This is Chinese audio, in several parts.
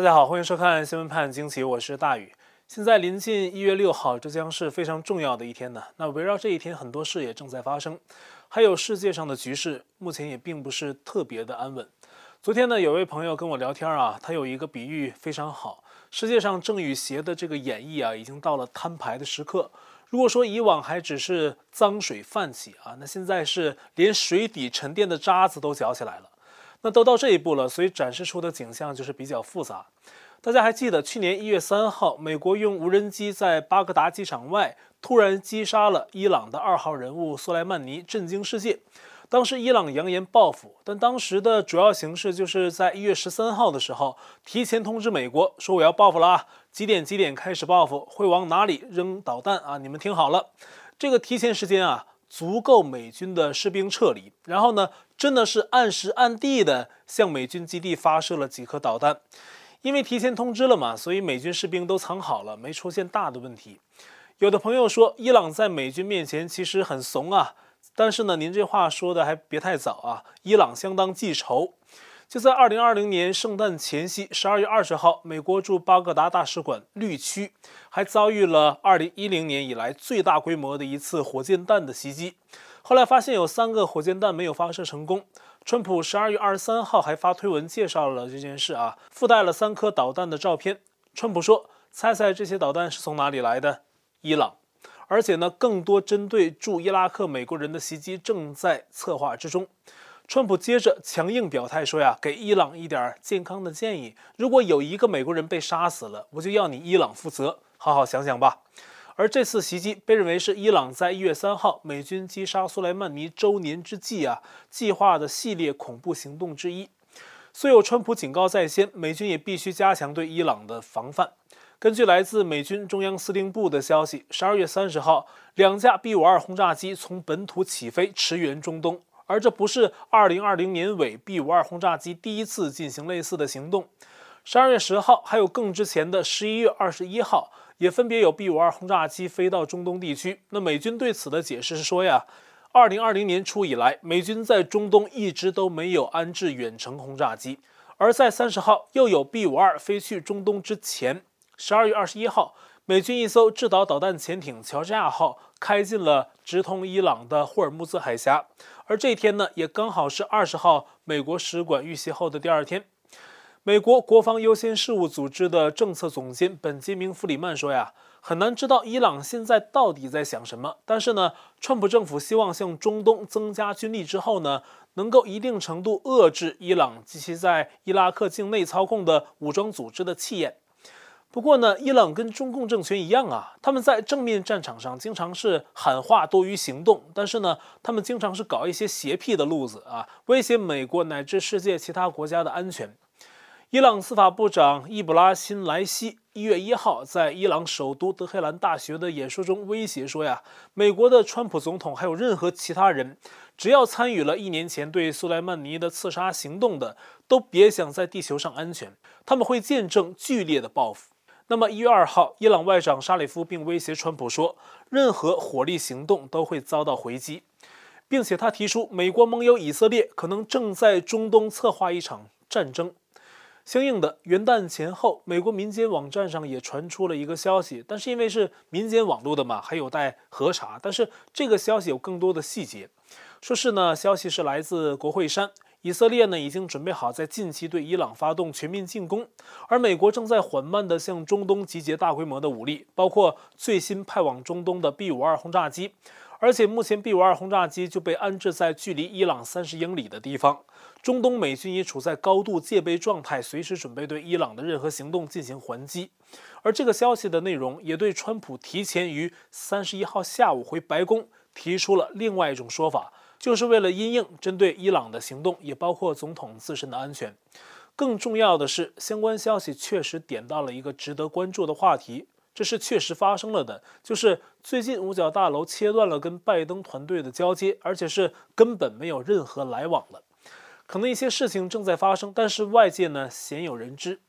大家好，欢迎收看《新闻判惊奇》，我是大宇。现在临近一月六号，这将是非常重要的一天呢。那围绕这一天，很多事也正在发生，还有世界上的局势目前也并不是特别的安稳。昨天呢，有位朋友跟我聊天啊，他有一个比喻非常好。世界上正与邪的这个演绎啊，已经到了摊牌的时刻。如果说以往还只是脏水泛起啊，那现在是连水底沉淀的渣子都搅起来了。那都到这一步了，所以展示出的景象就是比较复杂。大家还记得去年一月三号，美国用无人机在巴格达机场外突然击杀了伊朗的二号人物苏莱曼尼，震惊世界。当时伊朗扬言报复，但当时的主要形式就是在一月十三号的时候，提前通知美国说我要报复了啊，几点几点开始报复，会往哪里扔导弹啊？你们听好了，这个提前时间啊，足够美军的士兵撤离。然后呢，真的是按时按地的向美军基地发射了几颗导弹，因为提前通知了嘛，所以美军士兵都藏好了，没出现大的问题。有的朋友说，伊朗在美军面前其实很怂啊。但是呢，您这话说的还别太早啊！伊朗相当记仇，就在二零二零年圣诞前夕，十二月二十号，美国驻巴格达大使馆绿区还遭遇了二零一零年以来最大规模的一次火箭弹的袭击。后来发现有三个火箭弹没有发射成功。川普十二月二十三号还发推文介绍了这件事啊，附带了三颗导弹的照片。川普说：“猜猜这些导弹是从哪里来的？伊朗。”而且呢，更多针对驻伊拉克美国人的袭击正在策划之中。川普接着强硬表态说呀，给伊朗一点健康的建议：如果有一个美国人被杀死了，我就要你伊朗负责。好好想想吧。而这次袭击被认为是伊朗在一月三号美军击杀苏莱曼尼周年之际啊计划的系列恐怖行动之一。虽有川普警告在先，美军也必须加强对伊朗的防范。根据来自美军中央司令部的消息，十二月三十号，两架 B 五二轰炸机从本土起飞，驰援中东。而这不是二零二零年尾 B 五二轰炸机第一次进行类似的行动。十二月十号，还有更之前的十一月二十一号，也分别有 B 五二轰炸机飞到中东地区。那美军对此的解释是说呀，二零二零年初以来，美军在中东一直都没有安置远程轰炸机。而在三十号，又有 B 五二飞去中东之前。十二月二十一号，美军一艘制导导弹潜艇“乔治亚号”开进了直通伊朗的霍尔木兹海峡，而这一天呢，也刚好是二十号美国使馆遇袭后的第二天。美国国防优先事务组织的政策总监本杰明·弗里曼说：“呀，很难知道伊朗现在到底在想什么。但是呢，川普政府希望向中东增加军力之后呢，能够一定程度遏制伊朗及其在伊拉克境内操控的武装组织的气焰。”不过呢，伊朗跟中共政权一样啊，他们在正面战场上经常是喊话多于行动，但是呢，他们经常是搞一些邪僻的路子啊，威胁美国乃至世界其他国家的安全。伊朗司法部长伊布拉辛莱西一月一号在伊朗首都德黑兰大学的演说中威胁说呀，美国的川普总统还有任何其他人，只要参与了一年前对苏莱曼尼的刺杀行动的，都别想在地球上安全，他们会见证剧烈的报复。那么一月二号，伊朗外长沙里夫并威胁川普说，任何火力行动都会遭到回击，并且他提出，美国盟友以色列可能正在中东策划一场战争。相应的，元旦前后，美国民间网站上也传出了一个消息，但是因为是民间网络的嘛，还有待核查。但是这个消息有更多的细节，说是呢，消息是来自国会山。以色列呢已经准备好在近期对伊朗发动全面进攻，而美国正在缓慢地向中东集结大规模的武力，包括最新派往中东的 B-52 轰炸机，而且目前 B-52 轰炸机就被安置在距离伊朗三十英里的地方。中东美军也处在高度戒备状态，随时准备对伊朗的任何行动进行还击。而这个消息的内容也对川普提前于三十一号下午回白宫提出了另外一种说法。就是为了因应针对伊朗的行动，也包括总统自身的安全。更重要的是，相关消息确实点到了一个值得关注的话题，这是确实发生了的。就是最近五角大楼切断了跟拜登团队的交接，而且是根本没有任何来往了。可能一些事情正在发生，但是外界呢鲜有人知。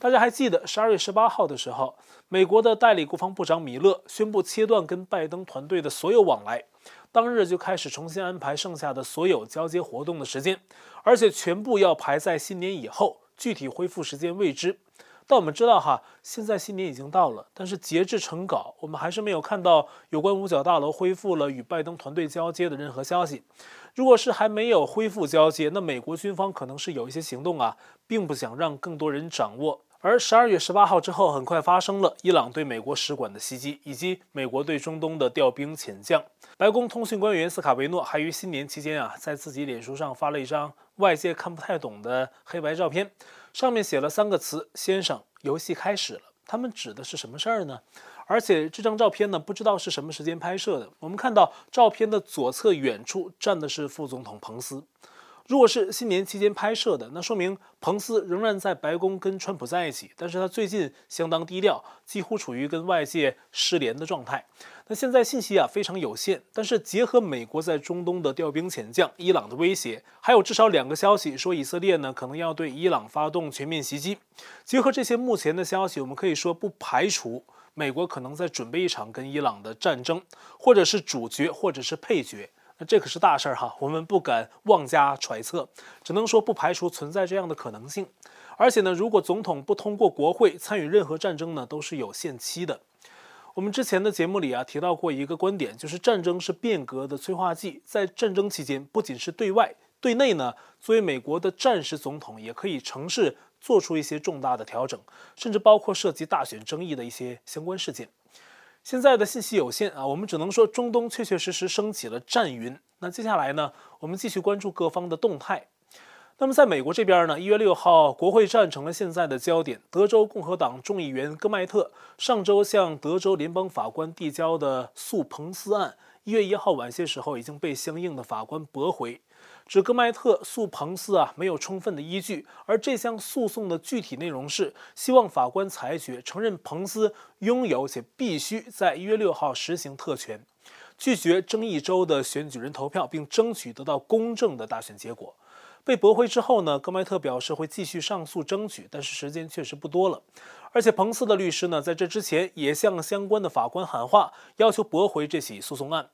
大家还记得十二月十八号的时候，美国的代理国防部长米勒宣布切断跟拜登团队的所有往来。当日就开始重新安排剩下的所有交接活动的时间，而且全部要排在新年以后，具体恢复时间未知。但我们知道哈，现在新年已经到了，但是截至成稿，我们还是没有看到有关五角大楼恢复了与拜登团队交接的任何消息。如果是还没有恢复交接，那美国军方可能是有一些行动啊，并不想让更多人掌握。而十二月十八号之后，很快发生了伊朗对美国使馆的袭击，以及美国对中东的调兵遣将。白宫通讯官员斯卡维诺还于新年期间啊，在自己脸书上发了一张外界看不太懂的黑白照片，上面写了三个词：“先生，游戏开始了。”他们指的是什么事儿呢？而且这张照片呢，不知道是什么时间拍摄的。我们看到照片的左侧远处站的是副总统彭斯。如果是新年期间拍摄的，那说明彭斯仍然在白宫跟川普在一起，但是他最近相当低调，几乎处于跟外界失联的状态。那现在信息啊非常有限，但是结合美国在中东的调兵遣将、伊朗的威胁，还有至少两个消息说以色列呢可能要对伊朗发动全面袭击。结合这些目前的消息，我们可以说不排除美国可能在准备一场跟伊朗的战争，或者是主角，或者是配角。那这可是大事儿哈，我们不敢妄加揣测，只能说不排除存在这样的可能性。而且呢，如果总统不通过国会参与任何战争呢，都是有限期的。我们之前的节目里啊提到过一个观点，就是战争是变革的催化剂。在战争期间，不仅是对外，对内呢，作为美国的战时总统，也可以尝试做出一些重大的调整，甚至包括涉及大选争议的一些相关事件。现在的信息有限啊，我们只能说中东确确实实升起了战云。那接下来呢，我们继续关注各方的动态。那么在美国这边呢，一月六号，国会战成了现在的焦点。德州共和党众议员戈麦特上周向德州联邦法官递交的诉彭斯案，一月一号晚些时候已经被相应的法官驳回。指戈麦特诉彭斯啊没有充分的依据，而这项诉讼的具体内容是希望法官裁决承认彭斯拥有且必须在一月六号实行特权，拒绝争议州的选举人投票，并争取得到公正的大选结果。被驳回之后呢，戈麦特表示会继续上诉争取，但是时间确实不多了。而且彭斯的律师呢，在这之前也向相关的法官喊话，要求驳回这起诉讼案。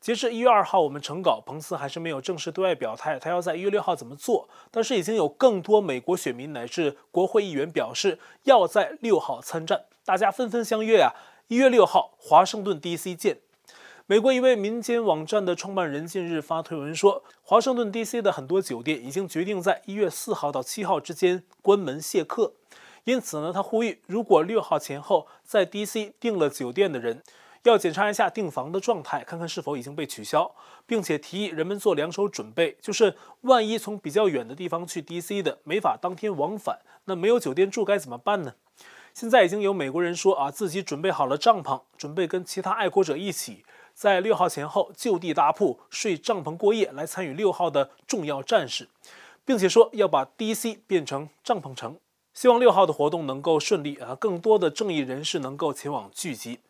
截至一月二号，我们成稿，彭斯还是没有正式对外表态，他要在一月六号怎么做。但是已经有更多美国选民乃至国会议员表示要在六号参战，大家纷纷相约啊，一月六号华盛顿 DC 见。美国一位民间网站的创办人近日发推文说，华盛顿 DC 的很多酒店已经决定在一月四号到七号之间关门谢客，因此呢，他呼吁如果六号前后在 DC 订了酒店的人，要检查一下订房的状态，看看是否已经被取消，并且提议人们做两手准备，就是万一从比较远的地方去 DC 的没法当天往返，那没有酒店住该怎么办呢？现在已经有美国人说啊，自己准备好了帐篷，准备跟其他爱国者一起在六号前后就地搭铺睡帐篷过夜，来参与六号的重要战事，并且说要把 DC 变成帐篷城，希望六号的活动能够顺利啊，更多的正义人士能够前往聚集。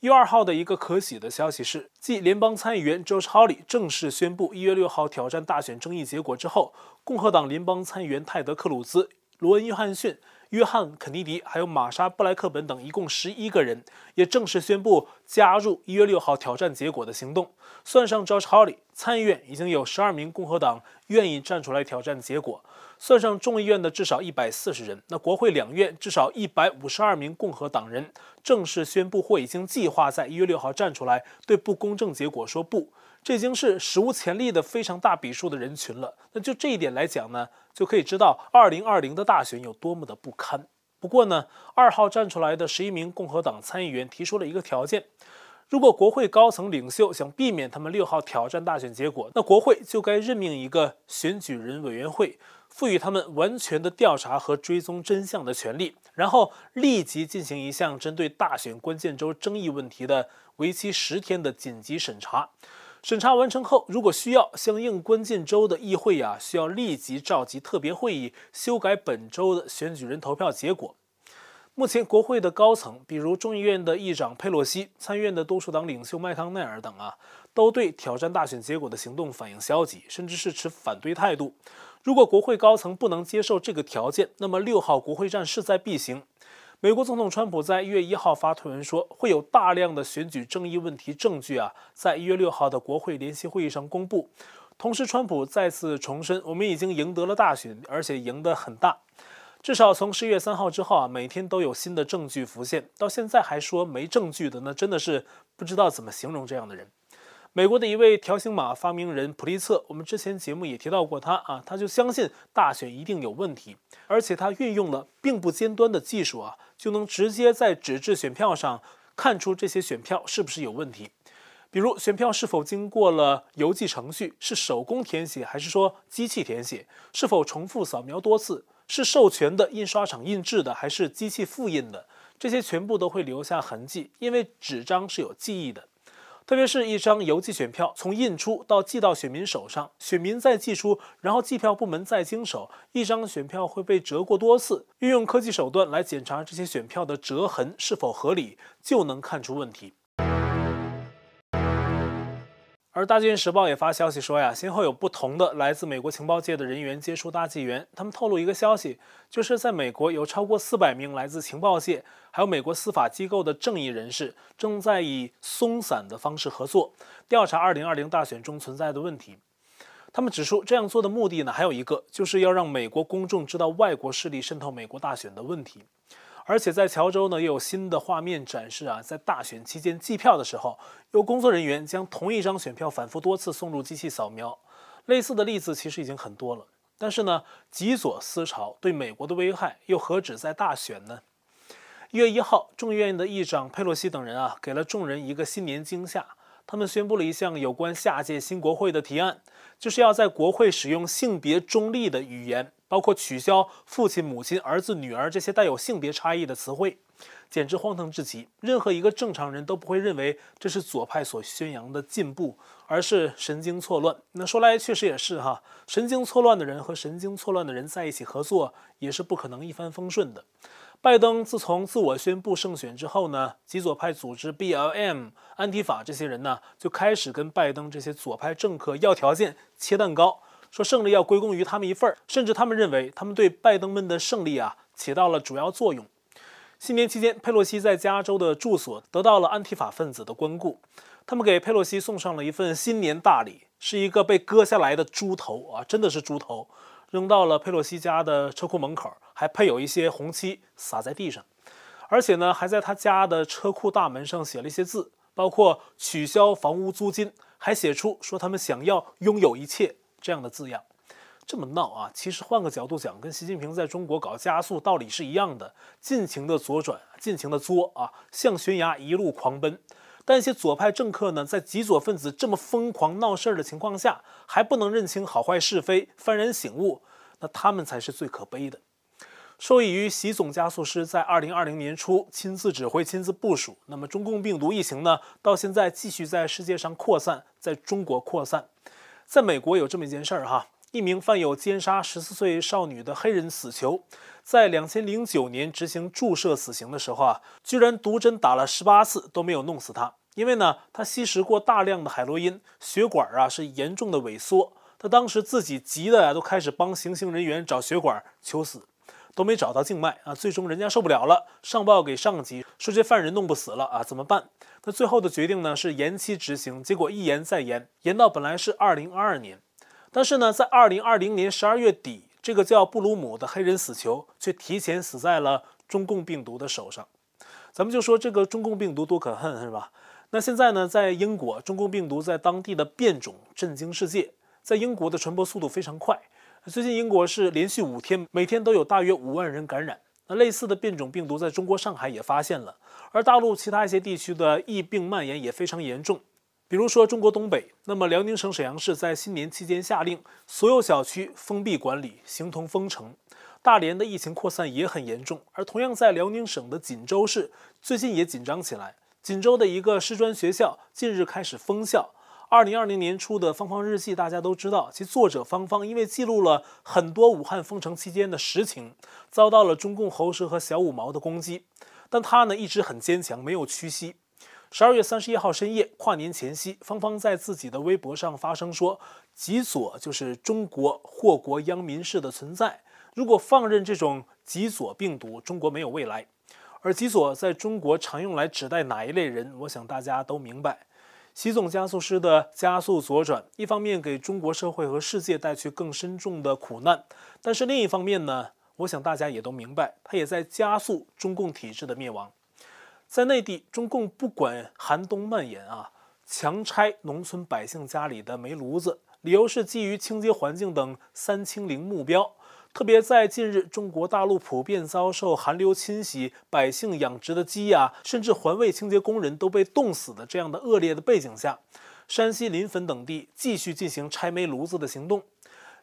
一月二号的一个可喜的消息是，继联邦参议员 Josh Hawley 正式宣布一月六号挑战大选争议结果之后，共和党联邦参议员泰德·克鲁兹、罗恩·约翰逊、约翰·肯尼迪还有玛莎·布莱克本等一共十一个人也正式宣布加入一月六号挑战结果的行动。算上 Josh Hawley，参议院已经有十二名共和党愿意站出来挑战结果。算上众议院的至少一百四十人，那国会两院至少一百五十二名共和党人正式宣布或已经计划在一月六号站出来对不公正结果说不，这已经是史无前例的非常大笔数的人群了。那就这一点来讲呢，就可以知道二零二零的大选有多么的不堪。不过呢，二号站出来的十一名共和党参议员提出了一个条件。如果国会高层领袖想避免他们六号挑战大选结果，那国会就该任命一个选举人委员会，赋予他们完全的调查和追踪真相的权利，然后立即进行一项针对大选关键州争议问题的为期十天的紧急审查。审查完成后，如果需要，相应关键州的议会啊，需要立即召集特别会议，修改本州的选举人投票结果。目前，国会的高层，比如众议院的议长佩洛西、参议院的多数党领袖麦康奈尔等啊，都对挑战大选结果的行动反应消极，甚至是持反对态度。如果国会高层不能接受这个条件，那么六号国会战势在必行。美国总统川普在一月一号发推文说，会有大量的选举争议问题证据啊，在一月六号的国会联席会议上公布。同时，川普再次重申，我们已经赢得了大选，而且赢得很大。至少从十一月三号之后啊，每天都有新的证据浮现。到现在还说没证据的，那真的是不知道怎么形容这样的人。美国的一位条形码发明人普利策，我们之前节目也提到过他啊，他就相信大选一定有问题，而且他运用了并不尖端的技术啊，就能直接在纸质选票上看出这些选票是不是有问题。比如选票是否经过了邮寄程序，是手工填写还是说机器填写，是否重复扫描多次，是授权的印刷厂印制的还是机器复印的，这些全部都会留下痕迹，因为纸张是有记忆的。特别是一张邮寄选票从印出到寄到选民手上，选民再寄出，然后计票部门再经手，一张选票会被折过多次，运用科技手段来检查这些选票的折痕是否合理，就能看出问题。而《大纪元时报》也发消息说呀，先后有不同的来自美国情报界的人员接触大纪元，他们透露一个消息，就是在美国有超过四百名来自情报界，还有美国司法机构的正义人士，正在以松散的方式合作，调查2020大选中存在的问题。他们指出，这样做的目的呢，还有一个，就是要让美国公众知道外国势力渗透美国大选的问题。而且在乔州呢，也有新的画面展示啊，在大选期间计票的时候，有工作人员将同一张选票反复多次送入机器扫描。类似的例子其实已经很多了。但是呢，极左思潮对美国的危害又何止在大选呢？一月一号，众议院的议长佩洛西等人啊，给了众人一个新年惊吓。他们宣布了一项有关下届新国会的提案，就是要在国会使用性别中立的语言。包括取消父亲、母亲、儿子、女儿这些带有性别差异的词汇，简直荒唐至极。任何一个正常人都不会认为这是左派所宣扬的进步，而是神经错乱。那说来确实也是哈，神经错乱的人和神经错乱的人在一起合作也是不可能一帆风顺的。拜登自从自我宣布胜选之后呢，极左派组织 BLM、安提法这些人呢，就开始跟拜登这些左派政客要条件、切蛋糕。说胜利要归功于他们一份儿，甚至他们认为他们对拜登们的胜利啊起到了主要作用。新年期间，佩洛西在加州的住所得到了安提法分子的光顾，他们给佩洛西送上了一份新年大礼，是一个被割下来的猪头啊，真的是猪头，扔到了佩洛西家的车库门口，还配有一些红漆洒在地上，而且呢，还在他家的车库大门上写了一些字，包括取消房屋租金，还写出说他们想要拥有一切。这样的字样，这么闹啊！其实换个角度讲，跟习近平在中国搞加速道理是一样的，尽情的左转，尽情的作啊，向悬崖一路狂奔。但一些左派政客呢，在极左分子这么疯狂闹事儿的情况下，还不能认清好坏是非，幡然醒悟，那他们才是最可悲的。受益于习总加速师在二零二零年初亲自指挥、亲自部署，那么中共病毒疫情呢，到现在继续在世界上扩散，在中国扩散。在美国有这么一件事儿哈，一名犯有奸杀十四岁少女的黑人死囚，在两千零九年执行注射死刑的时候啊，居然毒针打了十八次都没有弄死他。因为呢，他吸食过大量的海洛因，血管啊是严重的萎缩。他当时自己急的呀，都开始帮行刑人员找血管求死，都没找到静脉啊。最终人家受不了了，上报给上级说这犯人弄不死了啊，怎么办？那最后的决定呢是延期执行，结果一延再延，延到本来是二零二二年，但是呢，在二零二零年十二月底，这个叫布鲁姆的黑人死囚却提前死在了中共病毒的手上。咱们就说这个中共病毒多可恨，是吧？那现在呢，在英国，中共病毒在当地的变种震惊世界，在英国的传播速度非常快。最近英国是连续五天，每天都有大约五万人感染。那类似的变种病毒在中国上海也发现了，而大陆其他一些地区的疫病蔓延也非常严重。比如说中国东北，那么辽宁省沈阳市在新年期间下令所有小区封闭管理，形同封城。大连的疫情扩散也很严重，而同样在辽宁省的锦州市最近也紧张起来。锦州的一个师专学校近日开始封校。二零二零年初的《芳芳日记》，大家都知道，其作者芳芳因为记录了很多武汉封城期间的实情，遭到了中共喉舌和小五毛的攻击，但他呢一直很坚强，没有屈膝。十二月三十一号深夜，跨年前夕，芳芳在自己的微博上发声说：“极左就是中国祸国殃民式的存在，如果放任这种极左病毒，中国没有未来。”而极左在中国常用来指代哪一类人，我想大家都明白。习总加速师的加速左转，一方面给中国社会和世界带去更深重的苦难，但是另一方面呢，我想大家也都明白，他也在加速中共体制的灭亡。在内地，中共不管寒冬蔓延啊，强拆农村百姓家里的煤炉子，理由是基于清洁环境等“三清零”目标。特别在近日，中国大陆普遍遭受寒流侵袭，百姓养殖的鸡呀，甚至环卫清洁工人都被冻死的这样的恶劣的背景下，山西临汾等地继续进行拆煤炉子的行动。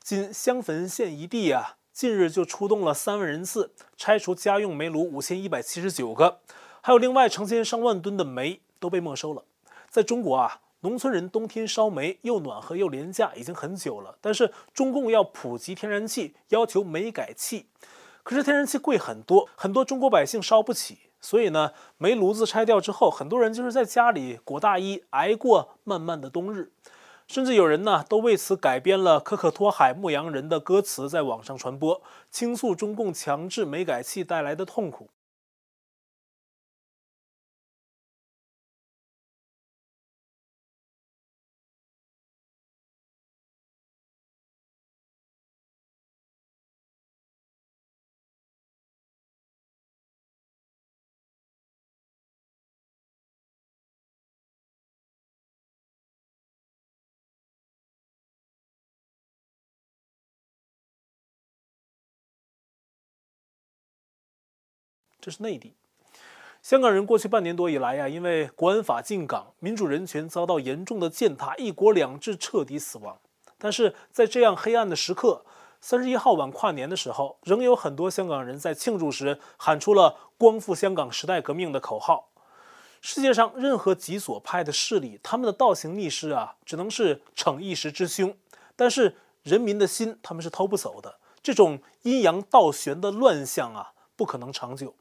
仅襄汾县一地啊，近日就出动了三万人次，拆除家用煤炉五千一百七十九个。还有另外成千上万吨的煤都被没收了。在中国啊，农村人冬天烧煤又暖和又廉价已经很久了。但是中共要普及天然气，要求煤改气，可是天然气贵很多，很多中国百姓烧不起。所以呢，煤炉子拆掉之后，很多人就是在家里裹大衣，挨过漫漫的冬日。甚至有人呢，都为此改编了可可托海牧羊人的歌词，在网上传播，倾诉中共强制煤改气带来的痛苦。这是内地，香港人过去半年多以来呀，因为国安法进港，民主人权遭到严重的践踏，一国两制彻底死亡。但是在这样黑暗的时刻，三十一号晚跨年的时候，仍有很多香港人在庆祝时喊出了“光复香港时代革命”的口号。世界上任何极左派的势力，他们的倒行逆施啊，只能是逞一时之凶，但是人民的心他们是偷不走的。这种阴阳倒旋的乱象啊，不可能长久。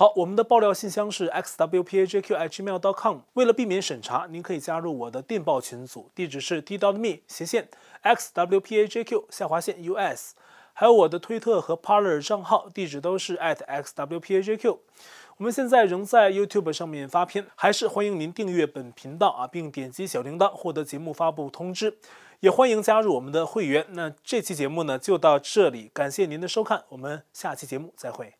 好，我们的爆料信箱是 xwpajq@gmail.com。为了避免审查，您可以加入我的电报群组，地址是 t.me 斜线 xwpajq 下划线 us。还有我的推特和 Parler 账号，地址都是 at @xwpajq。我们现在仍在 YouTube 上面发片，还是欢迎您订阅本频道啊，并点击小铃铛获得节目发布通知。也欢迎加入我们的会员。那这期节目呢就到这里，感谢您的收看，我们下期节目再会。